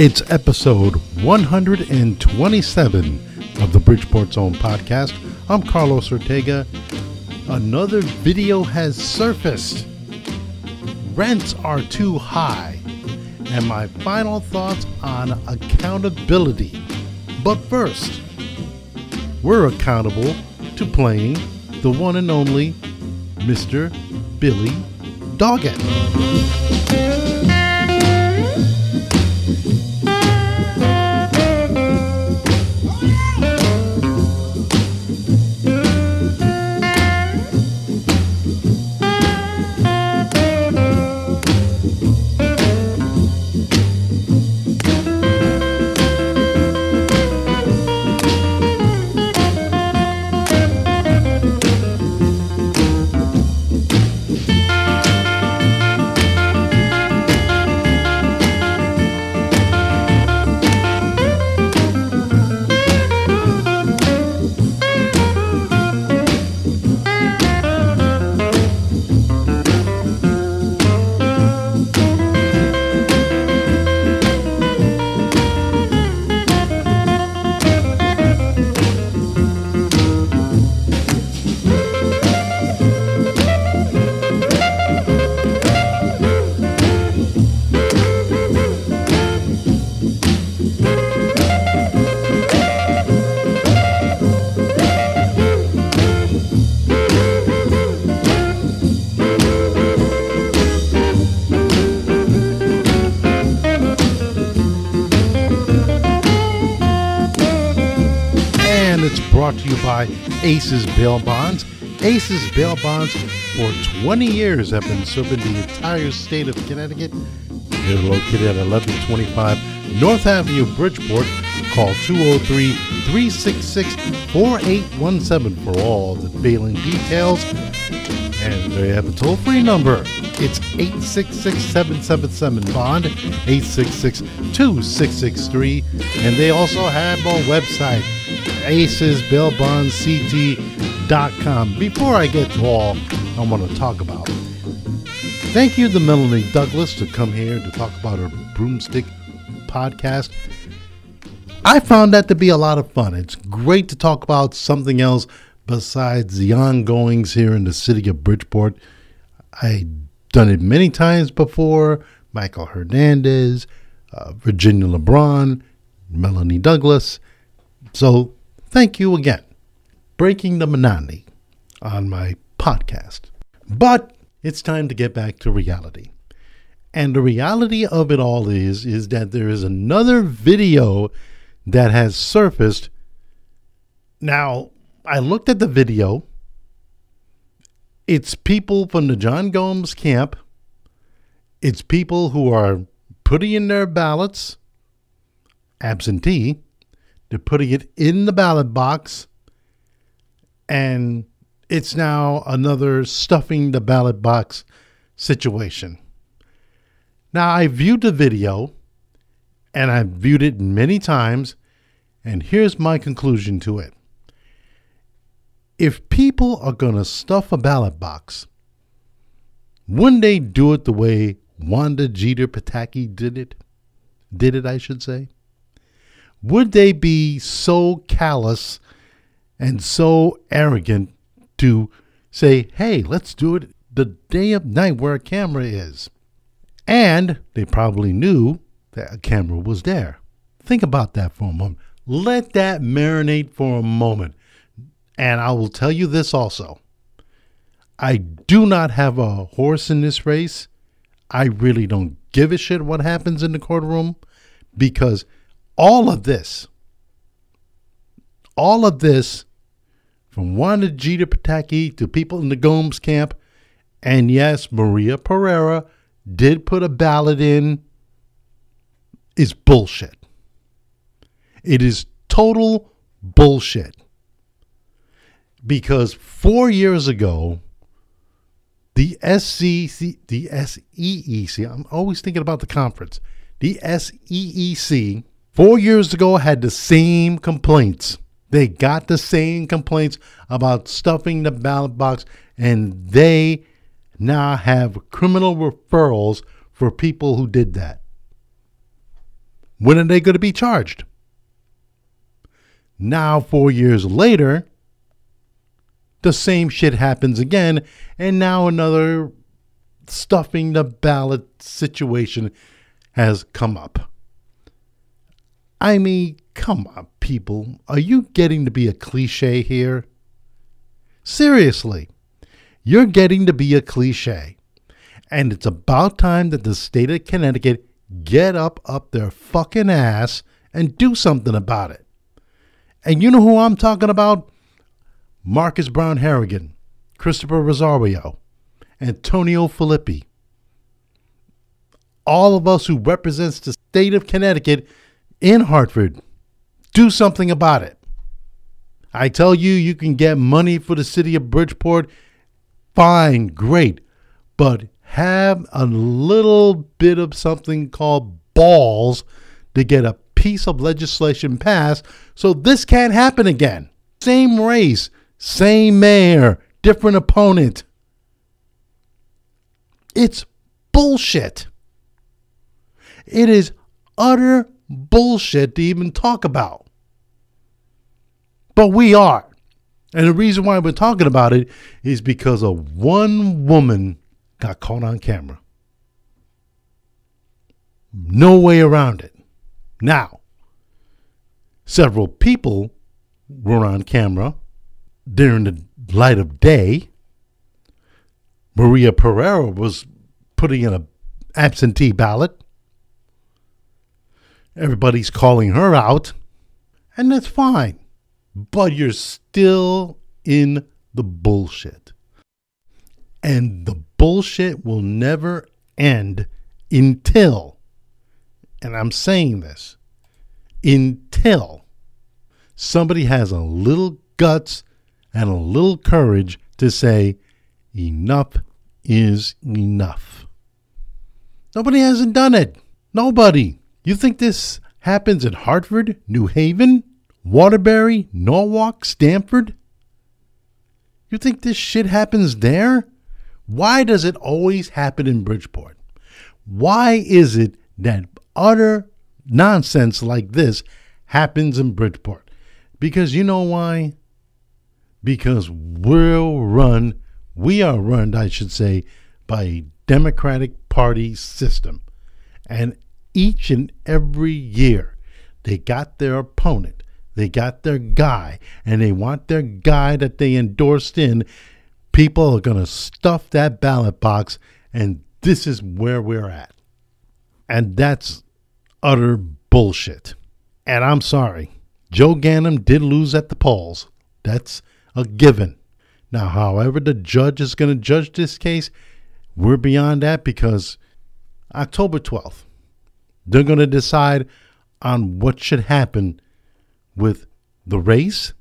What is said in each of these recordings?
It's episode 127 of the Bridgeport's Own podcast. I'm Carlos Ortega. Another video has surfaced. Rents are too high. And my final thoughts on accountability. But first, we're accountable to playing the one and only Mr. Billy Doggett. It's brought to you by Aces Bail Bonds. Aces Bail Bonds for 20 years have been serving the entire state of Connecticut. They're located at 1125 North Avenue, Bridgeport. Call 203 366 4817 for all the bailing details. And they have a toll free number. It's 866 777 Bond, 866 2663. And they also have a website, acesbailbondct.com. Before I get to all I want to talk about, thank you to Melanie Douglas to come here to talk about her broomstick podcast. I found that to be a lot of fun. It's great to talk about something else besides the ongoings here in the city of Bridgeport. I've done it many times before. Michael Hernandez, uh, Virginia LeBron, Melanie Douglas. So thank you again. Breaking the monotony on my podcast. But it's time to get back to reality. And the reality of it all is is that there is another video that has surfaced. Now, I looked at the video. It's people from the John Gomes camp. It's people who are putting in their ballots absentee. They're putting it in the ballot box. And it's now another stuffing the ballot box situation. Now, I viewed the video and I've viewed it many times, and here's my conclusion to it. If people are going to stuff a ballot box, wouldn't they do it the way Wanda Geter-Pataky did it? Did it, I should say? Would they be so callous and so arrogant to say, hey, let's do it the day of night where a camera is? And they probably knew that a camera was there. Think about that for a moment. Let that marinate for a moment. And I will tell you this also I do not have a horse in this race. I really don't give a shit what happens in the courtroom because all of this, all of this, from Wanda Geter-Pataky to people in the Gomes camp, and yes, Maria Pereira did put a ballot in, is bullshit. It is total bullshit. Because four years ago, the SCC, the SEEC, I'm always thinking about the conference. The SEEC, four years ago, had the same complaints. They got the same complaints about stuffing the ballot box, and they now have criminal referrals for people who did that. When are they going to be charged? Now, four years later, the same shit happens again, and now another stuffing the ballot situation has come up. I mean, come on, people. Are you getting to be a cliche here? Seriously, you're getting to be a cliche. And it's about time that the state of Connecticut get up up their fucking ass and do something about it. And you know who I'm talking about? Marcus Brown Harrigan, Christopher Rosario, Antonio Felipe. All of us who represents the state of Connecticut in Hartford, do something about it. I tell you, you can get money for the city of Bridgeport. Fine, great. But have a little bit of something called balls to get a piece of legislation passed so this can't happen again. Same race, same mayor, different opponent. It's bullshit. It is utter bullshit to even talk about. But we are. And the reason why we're talking about it is because of one woman got caught on camera. No way around it. Now, several people were on camera during the light of day. Maria Pereira was putting in an absentee ballot. Everybody's calling her out, and that's fine. But you're still in the bullshit. And the bullshit will never end until, and I'm saying this, until somebody has a little guts and a little courage to say, enough is enough. Nobody hasn't done it. Nobody. You think this happens in Hartford, New Haven, Waterbury, Norwalk, Stamford? You think this shit happens there? Why does it always happen in Bridgeport? Why is it that utter nonsense like this happens in Bridgeport? Because you know why? Because we're run, we are run, I should say, by a Democratic Party system. And each and every year, they got their opponent, they got their guy, and they want their guy that they endorsed in People are going to stuff that ballot box, and this is where we're at. And that's utter bullshit. And I'm sorry, Joe Ganim did lose at the polls. That's a given. Now, however, the judge is going to judge this case, we're beyond that because October 12th, they're going to decide on what should happen with the race,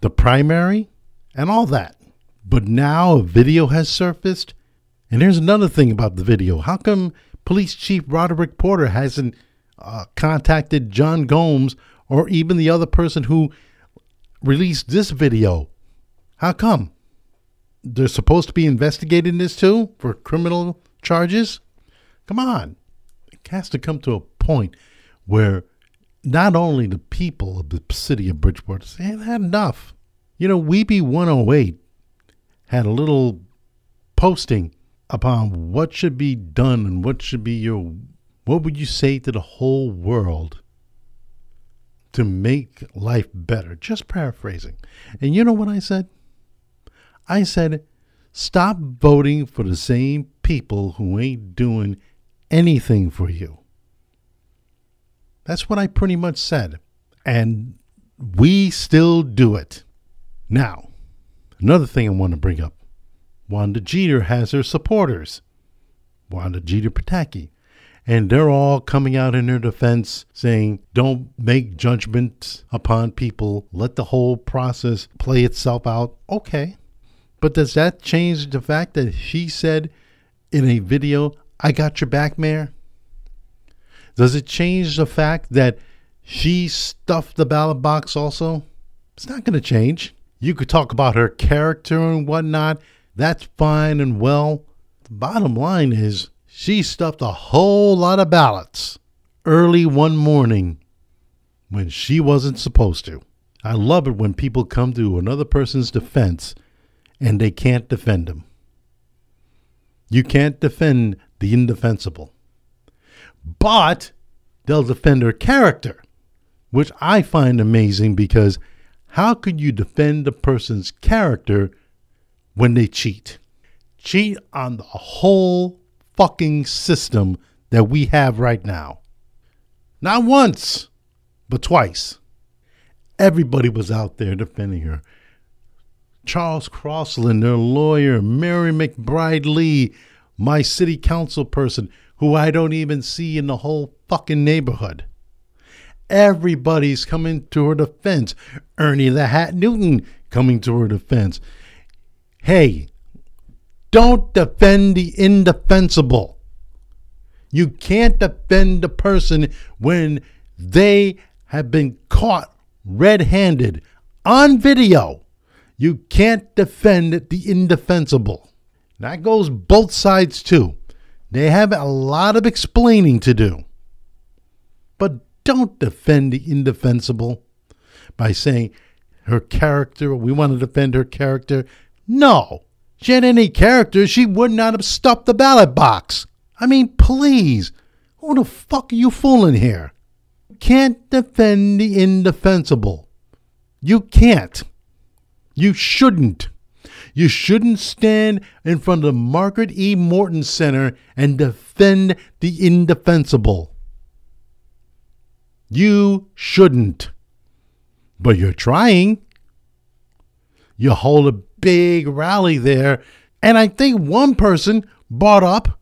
the primary, and all that. But now a video has surfaced. And here's another thing about the video. How come Police Chief Roderick Porter hasn't uh, contacted John Gomes or even the other person who released this video? How come? They're supposed to be investigating this too for criminal charges? Come on. It has to come to a point where not only the people of the city of Bridgeport say, hey, had enough. You know, WeBe 108 had a little posting upon what should be done and what should be your what would you say to the whole world to make life better? Just paraphrasing. And you know what i said? I said stop voting for the same people who ain't doing anything for you that's what i pretty much said and we still do it now Another thing I want to bring up Wanda Geter has her supporters, Wanda Geter-Pataky. And they're all coming out in her defense saying, don't make judgments upon people. Let the whole process play itself out. Okay. But does that change the fact that she said in a video, I got your back, Mayor? Does it change the fact that she stuffed the ballot box also? It's not going to change. You could talk about her character and whatnot. That's fine and well. The bottom line is she stuffed a whole lot of ballots. early one morning when she wasn't supposed to. I love it when people come to another person's defense and they can't defend them. You can't defend the indefensible. But they'll defend her character, which I find amazing because how could you defend a person's character when they cheat? Cheat on the whole fucking system that we have right now. Not once, but twice. Everybody was out there defending her. Charles Crossland, their lawyer, Mary McBride Lee, my city council person, who I don't even see in the whole fucking neighborhood. Everybody's coming to her defense. Ernie the Hat Newton coming to her defense. Hey, don't defend the indefensible. You can't defend a person when they have been caught red handed on video. You can't defend the indefensible. That goes both sides too. They have a lot of explaining to do. But don't defend the indefensible by saying her character, we want to defend her character. No. She had any character, she would not have stuffed the ballot box. I mean, please. Who the fuck are you fooling here? Can't defend the indefensible. You can't. You shouldn't. You shouldn't stand in front of the Margaret E. Morton Center and defend the indefensible. You shouldn't. But you're trying. You hold a big rally there, and I think one person brought up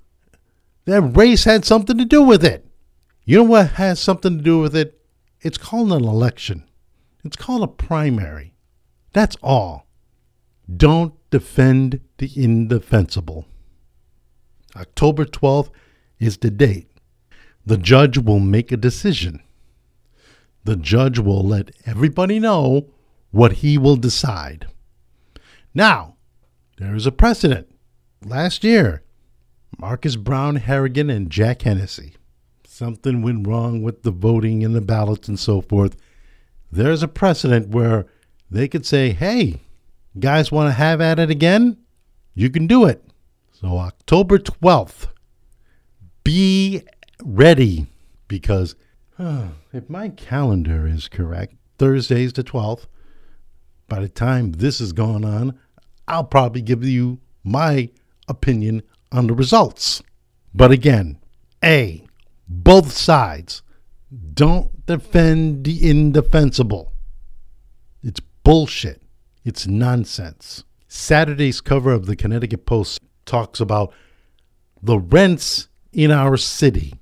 that race had something to do with it. You know what has something to do with it? It's called an election. It's called a primary. That's all. Don't defend the indefensible. October 12th is the date. The judge will make a decision. The judge will let everybody know what he will decide. Now, there is a precedent. Last year, Marcus Brown Harrigan and Jack Hennessy. Something went wrong with the voting and the ballots and so forth. There's a precedent where they could say, hey, guys want to have at it again? You can do it. So, October 12th, be ready because uh, if my calendar is correct, Thursday's the 12th. By the time this is going on, I'll probably give you my opinion on the results. But again, A, both sides don't defend the indefensible. It's bullshit. It's nonsense. Saturday's cover of the Connecticut Post talks about the rents in our city.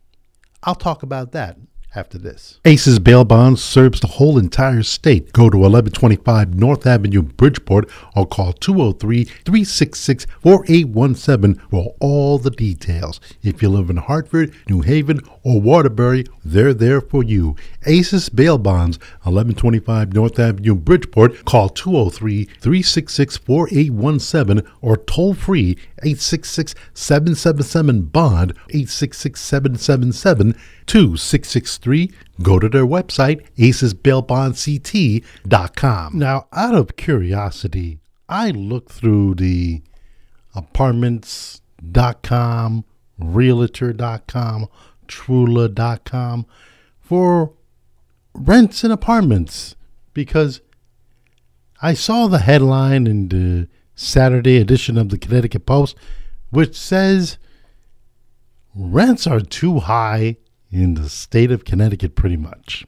I'll talk about that after this. Aces Bail Bonds serves the whole entire state. Go to 1125 North Avenue, Bridgeport, or call 203 366 4817 for all the details. If you live in Hartford, New Haven, or Waterbury, they're there for you. Aces Bail Bonds, 1125 North Avenue, Bridgeport. Call 203 366 4817 or toll free 866 777 Bond 866 777 2663. Go to their website, acesbailbondct.com. Now, out of curiosity, I looked through the apartments.com, realtor.com, trulia.com for rents and apartments because I saw the headline in the Saturday edition of the Connecticut Post, which says rents are too high in the state of Connecticut, pretty much.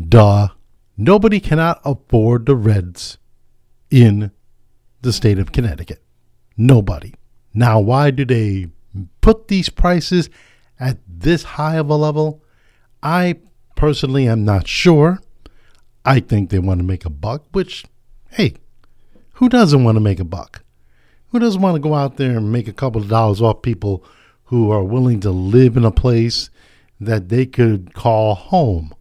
Duh. Nobody cannot afford the Reds in the state of Connecticut. Nobody. Now, why do they put these prices at this high of a level? I personally am not sure. I think they want to make a buck, which, hey, who doesn't want to make a buck? Who doesn't want to go out there and make a couple of dollars off people who are willing to live in a place that they could call home?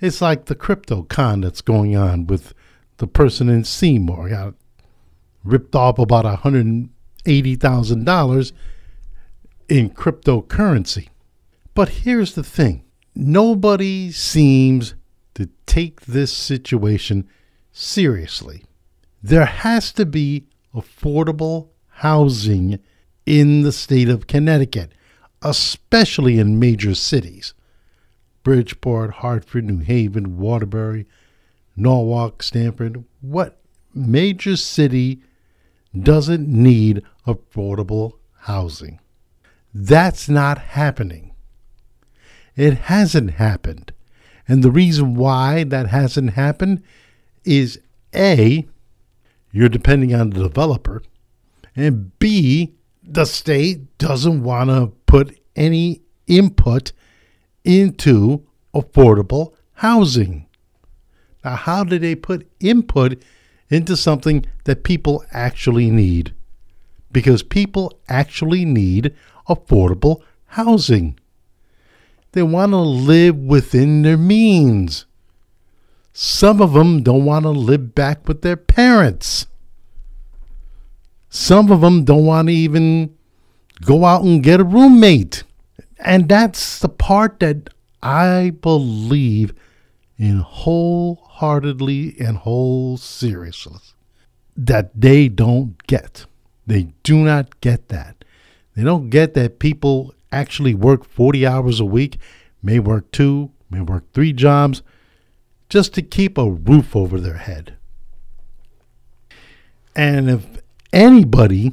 It's like the crypto con that's going on with the person in Seymour got ripped off about $180,000 in cryptocurrency. But here's the thing nobody seems to take this situation seriously. There has to be affordable housing in the state of Connecticut, especially in major cities. Bridgeport, Hartford, New Haven, Waterbury, Norwalk, Stamford. What major city doesn't need affordable housing? That's not happening. It hasn't happened. And the reason why that hasn't happened is A, you're depending on the developer, and B, the state doesn't want to put any input into affordable housing. Now, how do they put input into something that people actually need? Because people actually need affordable housing. They want to live within their means. Some of them don't want to live back with their parents. Some of them don't want to even go out and get a roommate. And that's the part that I believe in wholeheartedly and whole seriousness that they don't get. They do not get that. They don't get that people actually work 40 hours a week, may work two, may work three jobs, just to keep a roof over their head. And if anybody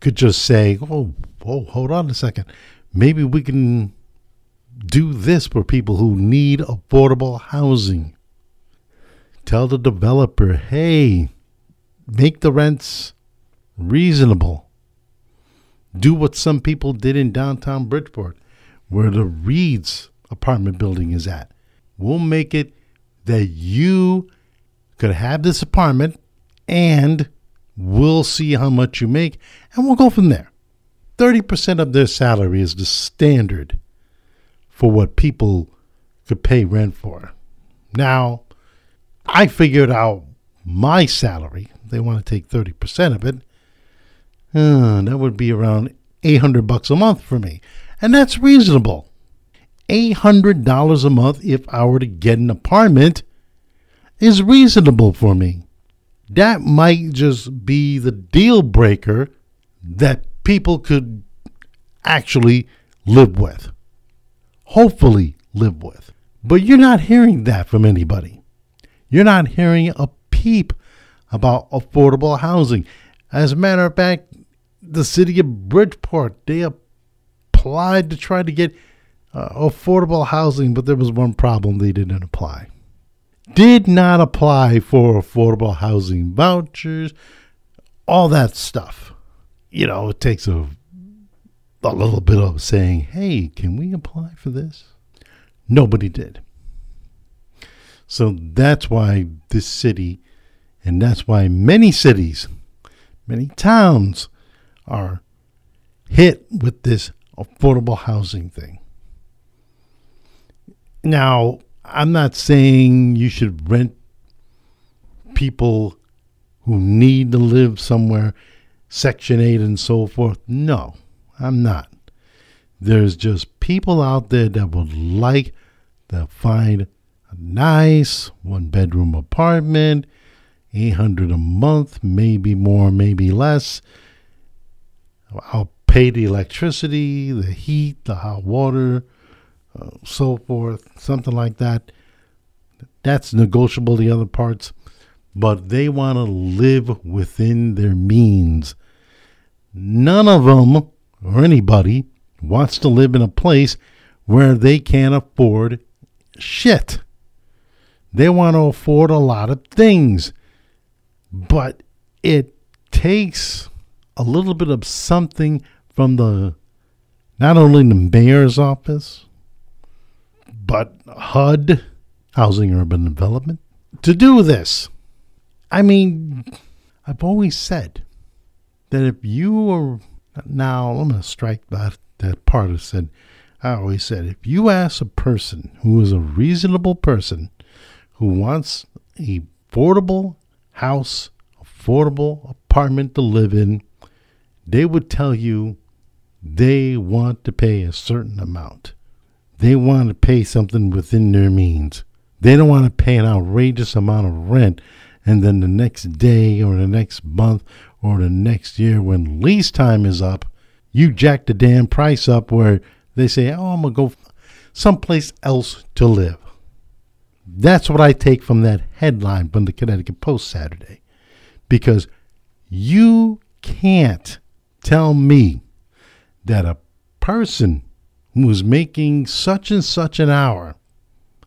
could just say, oh, oh, hold on a second, maybe we can do this for people who need affordable housing. Tell the developer, hey, make the rents reasonable. Do what some people did in downtown Bridgeport, where the Reeds apartment building is at. We'll make it that you could have this apartment and we'll see how much you make and we'll go from there. 30% of their salary is the standard for what people could pay rent for. Now, I figured out my salary. They want to take 30% of it. Uh, that would be around 800 bucks a month for me. And that's reasonable. $800 a month if I were to get an apartment is reasonable for me. That might just be the deal breaker that people could actually live with. Hopefully, live with. But you're not hearing that from anybody. You're not hearing a peep about affordable housing. As a matter of fact, the city of Bridgeport, they applied to try to get uh, affordable housing, but there was one problem they didn't apply. Did not apply for affordable housing vouchers, all that stuff. You know, it takes a, a little bit of saying, hey, can we apply for this? Nobody did. So that's why this city, and that's why many cities, many towns are hit with this affordable housing thing. Now, I'm not saying you should rent people who need to live somewhere, Section 8 and so forth. No, I'm not. There's just people out there that would like to find a nice one bedroom apartment, 800 a month, maybe more, maybe less. I'll pay the electricity, the heat, the hot water, uh, so forth, something like that. That's negotiable, the other parts, but they want to live within their means. None of them or anybody wants to live in a place where they can't afford shit. They want to afford a lot of things, but it takes a little bit of something from the not only the mayor's office, but HUD, Housing Urban Development, to do this. I mean, I've always said that if you are now, I'm going to strike that, that part of said. I always said if you ask a person who is a reasonable person who wants a affordable house, affordable apartment to live in, they would tell you they want to pay a certain amount. They want to pay something within their means. They don't want to pay an outrageous amount of rent and then the next day or the next month or the next year when lease time is up, you jack the damn price up where they say, oh, I'm going to go someplace else to live. That's what I take from that headline from the Connecticut Post Saturday. Because you can't tell me that a person who is making such and such an hour,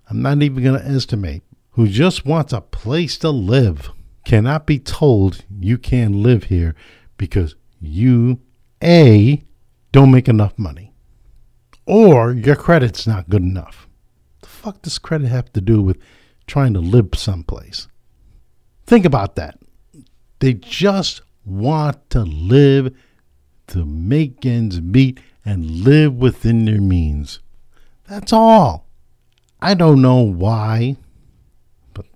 I'm not even going to estimate, who just wants a place to live, cannot be told you can't live here because you, A, don't make enough money, or your credit's not good enough. The fuck does credit have to do with trying to live someplace? Think about that. They just want to live to make ends meet and live within their means. That's all. I don't know why,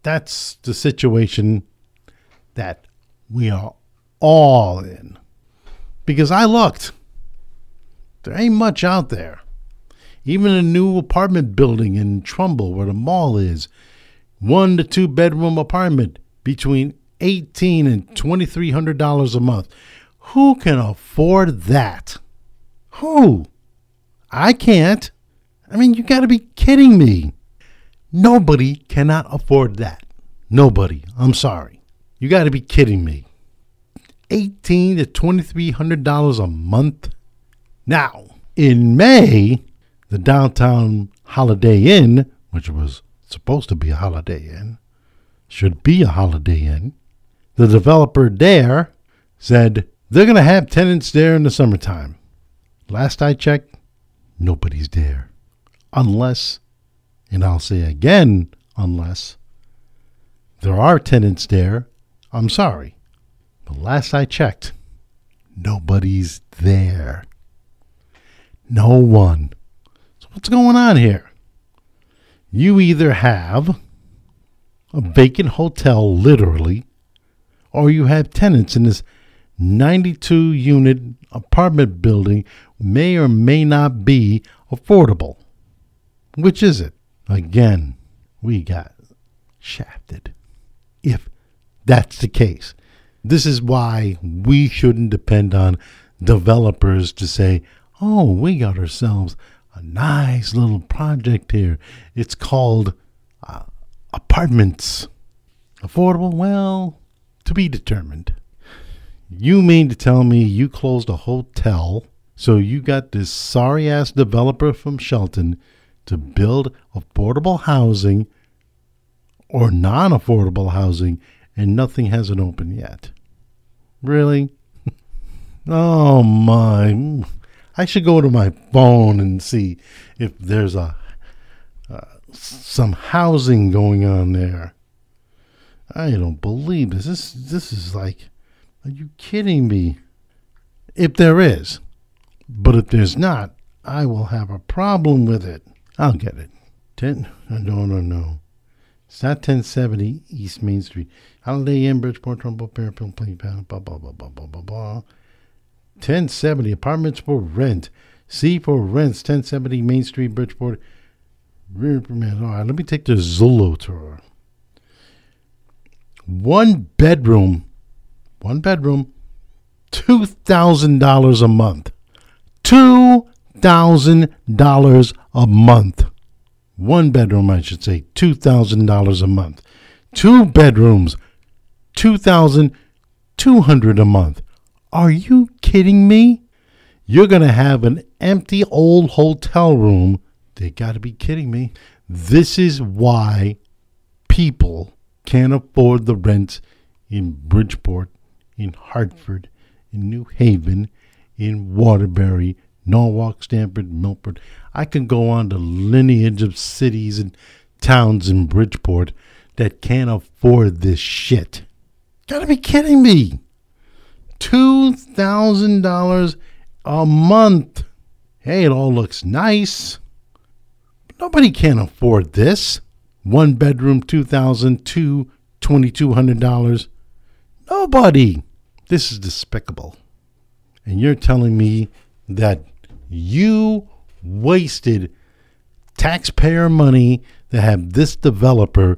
that's the situation that we are all in. Because I looked, there ain't much out there. Even a new apartment building in Trumbull, where the mall is, one to two bedroom apartment between eighteen and twenty three hundred dollars a month. Who can afford that? Who? I can't. I mean, you got to be kidding me. Nobody cannot afford that. Nobody. I'm sorry. You got to be kidding me. 18 to 2300 dollars a month. Now, in May, the downtown Holiday Inn, which was supposed to be a Holiday Inn, should be a Holiday Inn. The developer there said they're going to have tenants there in the summertime. Last I checked, nobody's there. Unless, and I'll say again, unless there are tenants there, I'm sorry. But last I checked, nobody's there. No one. So what's going on here? You either have a vacant hotel, literally, or you have tenants in this 92 unit apartment building may or may not be affordable. Which is it? Again, we got shafted. If that's the case, this is why we shouldn't depend on developers to say, oh, we got ourselves a nice little project here. It's called uh, apartments. Affordable? Well, to be determined. You mean to tell me you closed a hotel so you got this sorry ass developer from Shelton to build affordable housing or non affordable housing and nothing hasn't opened yet? Really? oh my. I should go to my phone and see if there's a uh, some housing going on there. I don't believe this. This this is like are you kidding me? If there is. But if there's not, I will have a problem with it. I'll get it. 10, no, no, no. It's not 1070 East Main Street. Holiday Inn, Bridgeport, Trumbull, Fairfield, Plain Panel, blah, blah, blah, blah, blah, blah, blah. 1070 Apartments for Rent. C for Rents, 1070 Main Street, Bridgeport. All right, let me take the Zillow tour. One bedroom one bedroom, $2,000 a month. $2,000 a month. One bedroom, I should say, $2,000 a month. Two bedrooms, 2200 a month. Are you kidding me? You're going to have an empty old hotel room. They got to be kidding me. This is why people can't afford the rent in Bridgeport in Hartford, in New Haven, in Waterbury, Norwalk, Stamford, Milford. I can go on the lineage of cities and towns in Bridgeport that can't afford this shit. Gotta be kidding me. $2,000 a month. Hey, it all looks nice. But nobody can afford this. One bedroom, $2,000, $2,200. Nobody. This is despicable. And you're telling me that You wasted taxpayer money to have this developer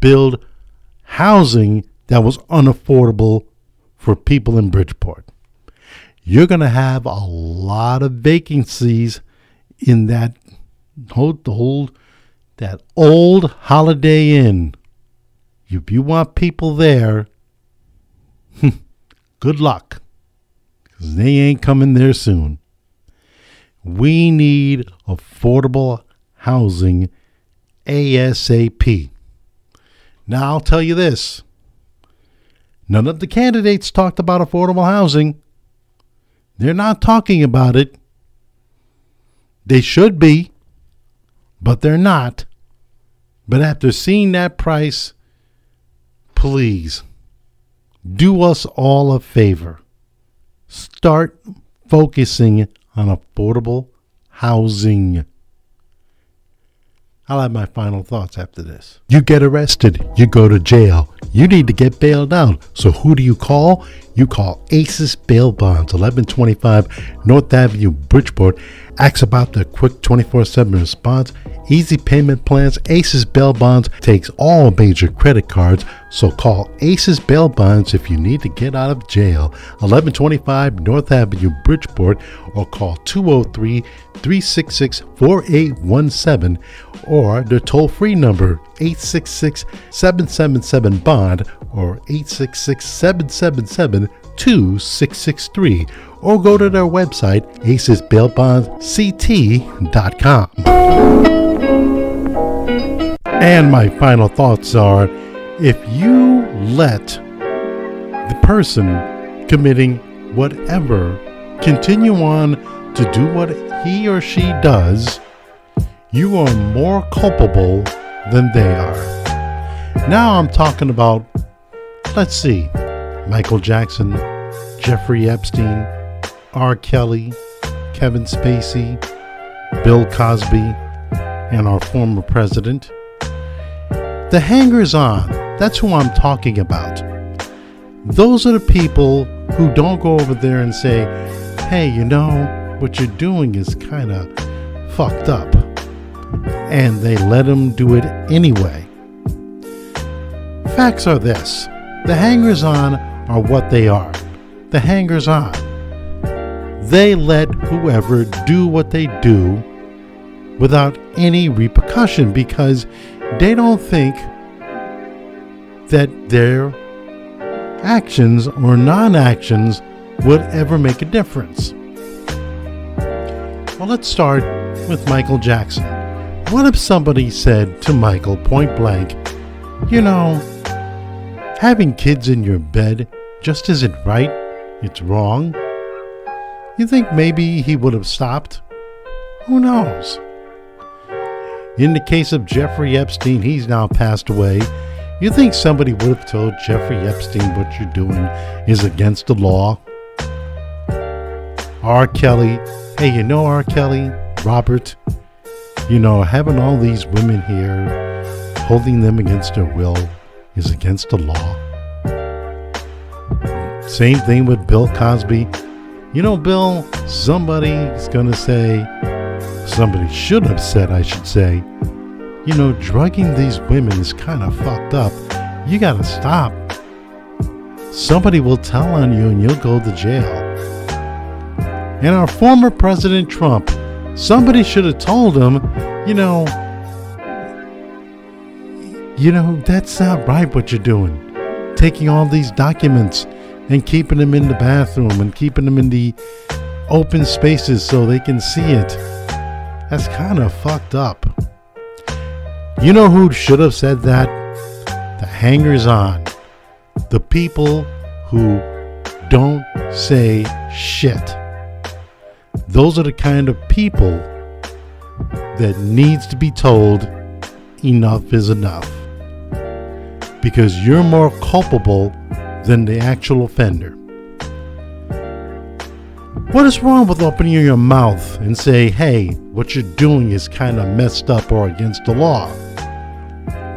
build housing that was unaffordable for people in Bridgeport. You're going to have a lot of vacancies in that old, that old Holiday Inn. If you want people there, good luck. Because they ain't coming there soon. We need affordable housing ASAP. Now, I'll tell you this none of the candidates talked about affordable housing. They're not talking about it. They should be, but they're not. But after seeing that price, please do us all a favor. Start focusing on affordable housing. I'll have my final thoughts after this. You get arrested, you go to jail, you need to get bailed out. So who do you call? You call ACES Bail Bonds, 1125 North Avenue, Bridgeport. Ask about the quick 24 7 response, easy payment plans. ACES Bail Bonds takes all major credit cards, so call ACES Bail Bonds if you need to get out of jail. 1125 North Avenue, Bridgeport, or call 203 366 4817 or the toll free number 866 777 Bond or 866 777 2663 or go to their website acesbailbondsct.com. And my final thoughts are if you let the person committing whatever continue on to do what he or she does, you are more culpable than they are. Now I'm talking about, let's see, Michael Jackson, Jeffrey Epstein, R. Kelly, Kevin Spacey, Bill Cosby, and our former president. The hangers on, that's who I'm talking about. Those are the people who don't go over there and say, hey, you know, what you're doing is kind of fucked up. And they let them do it anyway. Facts are this the hangers on are what they are. The hangers on. They let whoever do what they do without any repercussion because they don't think that their actions or non actions would ever make a difference. Well, let's start with Michael Jackson. What if somebody said to Michael point blank, you know, having kids in your bed just isn't right, it's wrong? You think maybe he would have stopped? Who knows? In the case of Jeffrey Epstein, he's now passed away. You think somebody would have told Jeffrey Epstein what you're doing is against the law? R. Kelly, hey, you know R. Kelly, Robert, you know, having all these women here, holding them against their will is against the law. Same thing with Bill Cosby. You know, Bill, somebody's going to say, somebody should have said, I should say, you know, drugging these women is kind of fucked up. You got to stop. Somebody will tell on you and you'll go to jail. And our former President Trump, somebody should have told him, you know, you know, that's not right what you're doing. Taking all these documents and keeping them in the bathroom and keeping them in the open spaces so they can see it. That's kind of fucked up. You know who should have said that? The hangers on. The people who don't say shit. Those are the kind of people that needs to be told enough is enough. Because you're more culpable than the actual offender. What is wrong with opening your mouth and say, hey, what you're doing is kind of messed up or against the law?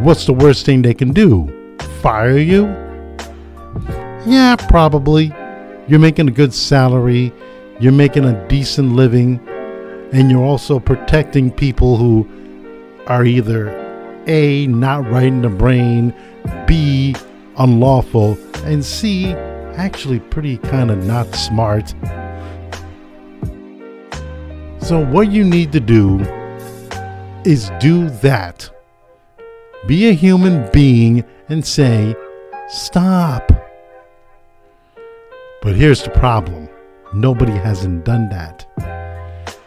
What's the worst thing they can do? Fire you? Yeah, probably. You're making a good salary, you're making a decent living, And you're also protecting people who are either A, not right in the brain, B, unlawful, and C, actually pretty kind of not smart. So, what you need to do is do that. Be a human being and say, Stop. But here's the problem nobody hasn't done that.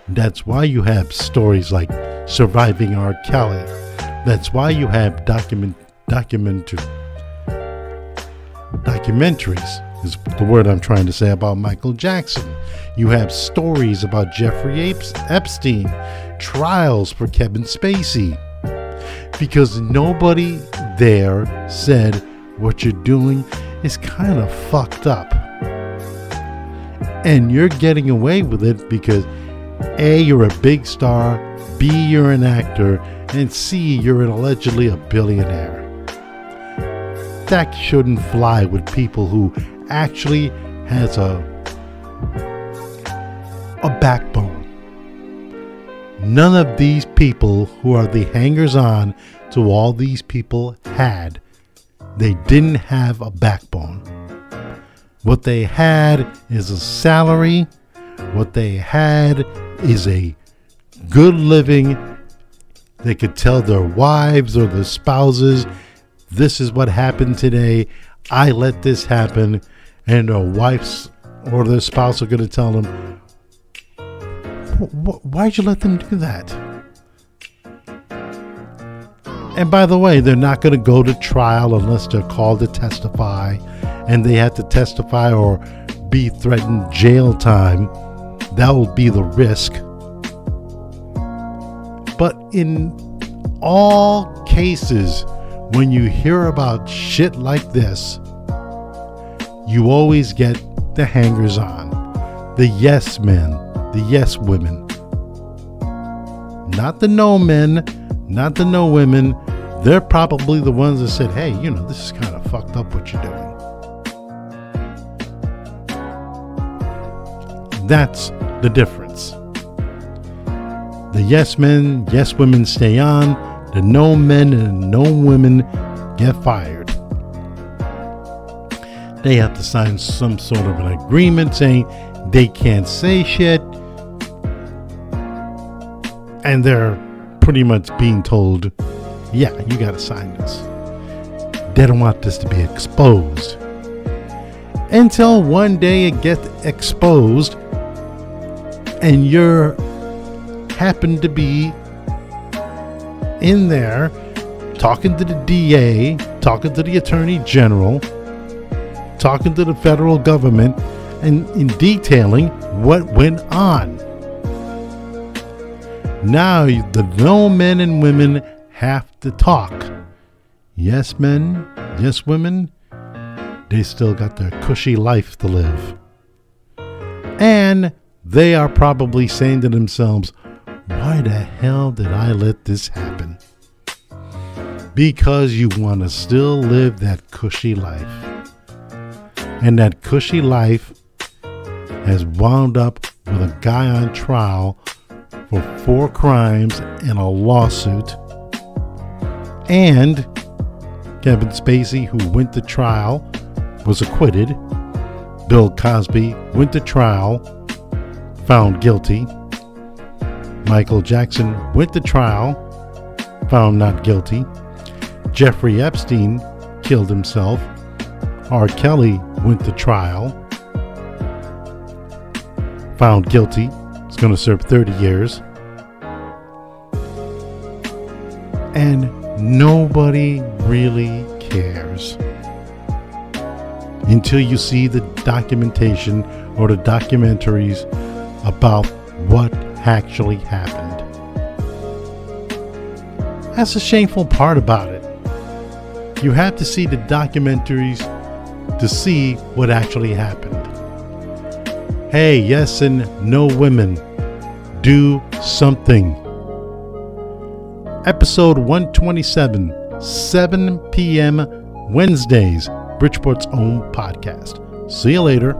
That's why you have stories like Surviving R. Kelly. That's why you have document documentary documentaries is the word I'm trying to say about Michael Jackson. You have stories about Jeffrey Epstein, trials for Kevin Spacey. Because nobody there said what you're doing is kind of fucked up. And you're getting away with it because A, you're a big star, B, you're an actor, and C, you're allegedly a billionaire. That shouldn't fly with people who actually has a a backbone. None of these people who are the hangers on to all these people had. They didn't have a backbone. What they had is a salary. What they had is a good living. They could tell their wives or their spouses, this is what happened today. I let this happen. And their wives or their spouse are going to tell them, why'd you let them do that? And by the way, they're not going to go to trial unless they're called to testify and they have to testify or be threatened jail time. That will be the risk. But in all cases, when you hear about shit like this, you always get the hangers on, the yes men, the yes women. Not the no men, not the no women. They're probably the ones that said, hey, you know, this is kind of fucked up what you're doing. That's the difference. The yes men, yes women stay on, the no men and no women get fired. They have to sign some sort of an agreement saying they can't say shit. And they're pretty much being told, yeah, you got to sign this. They don't want this to be exposed. Until one day it gets exposed and you're happen to be in there talking to the DA, talking to the Attorney General, talking to the federal government, and in detailing what went on. Now the no men and women have to talk. Yes, men, yes, women, they still got their cushy life to live. And they are probably saying to themselves, why the hell did I let this happen? Because you want to still live that cushy life. And that cushy life has wound up with a guy on trial for four crimes and a lawsuit. And Kevin Spacey, who went to trial, was acquitted. Bill Cosby went to trial, found guilty. Michael Jackson went to trial, found not guilty. Jeffrey Epstein killed himself. R. Kelly went to trial, found guilty. He's going to serve 30 years. And nobody really cares until you see the documentation or the documentaries about what actually happened. That's the shameful part about it. You have to see the documentaries to see what actually happened. Hey, yes and no women, do something. Episode 127, 7 p.m. Wednesdays, Bridgeport's own podcast. See you later.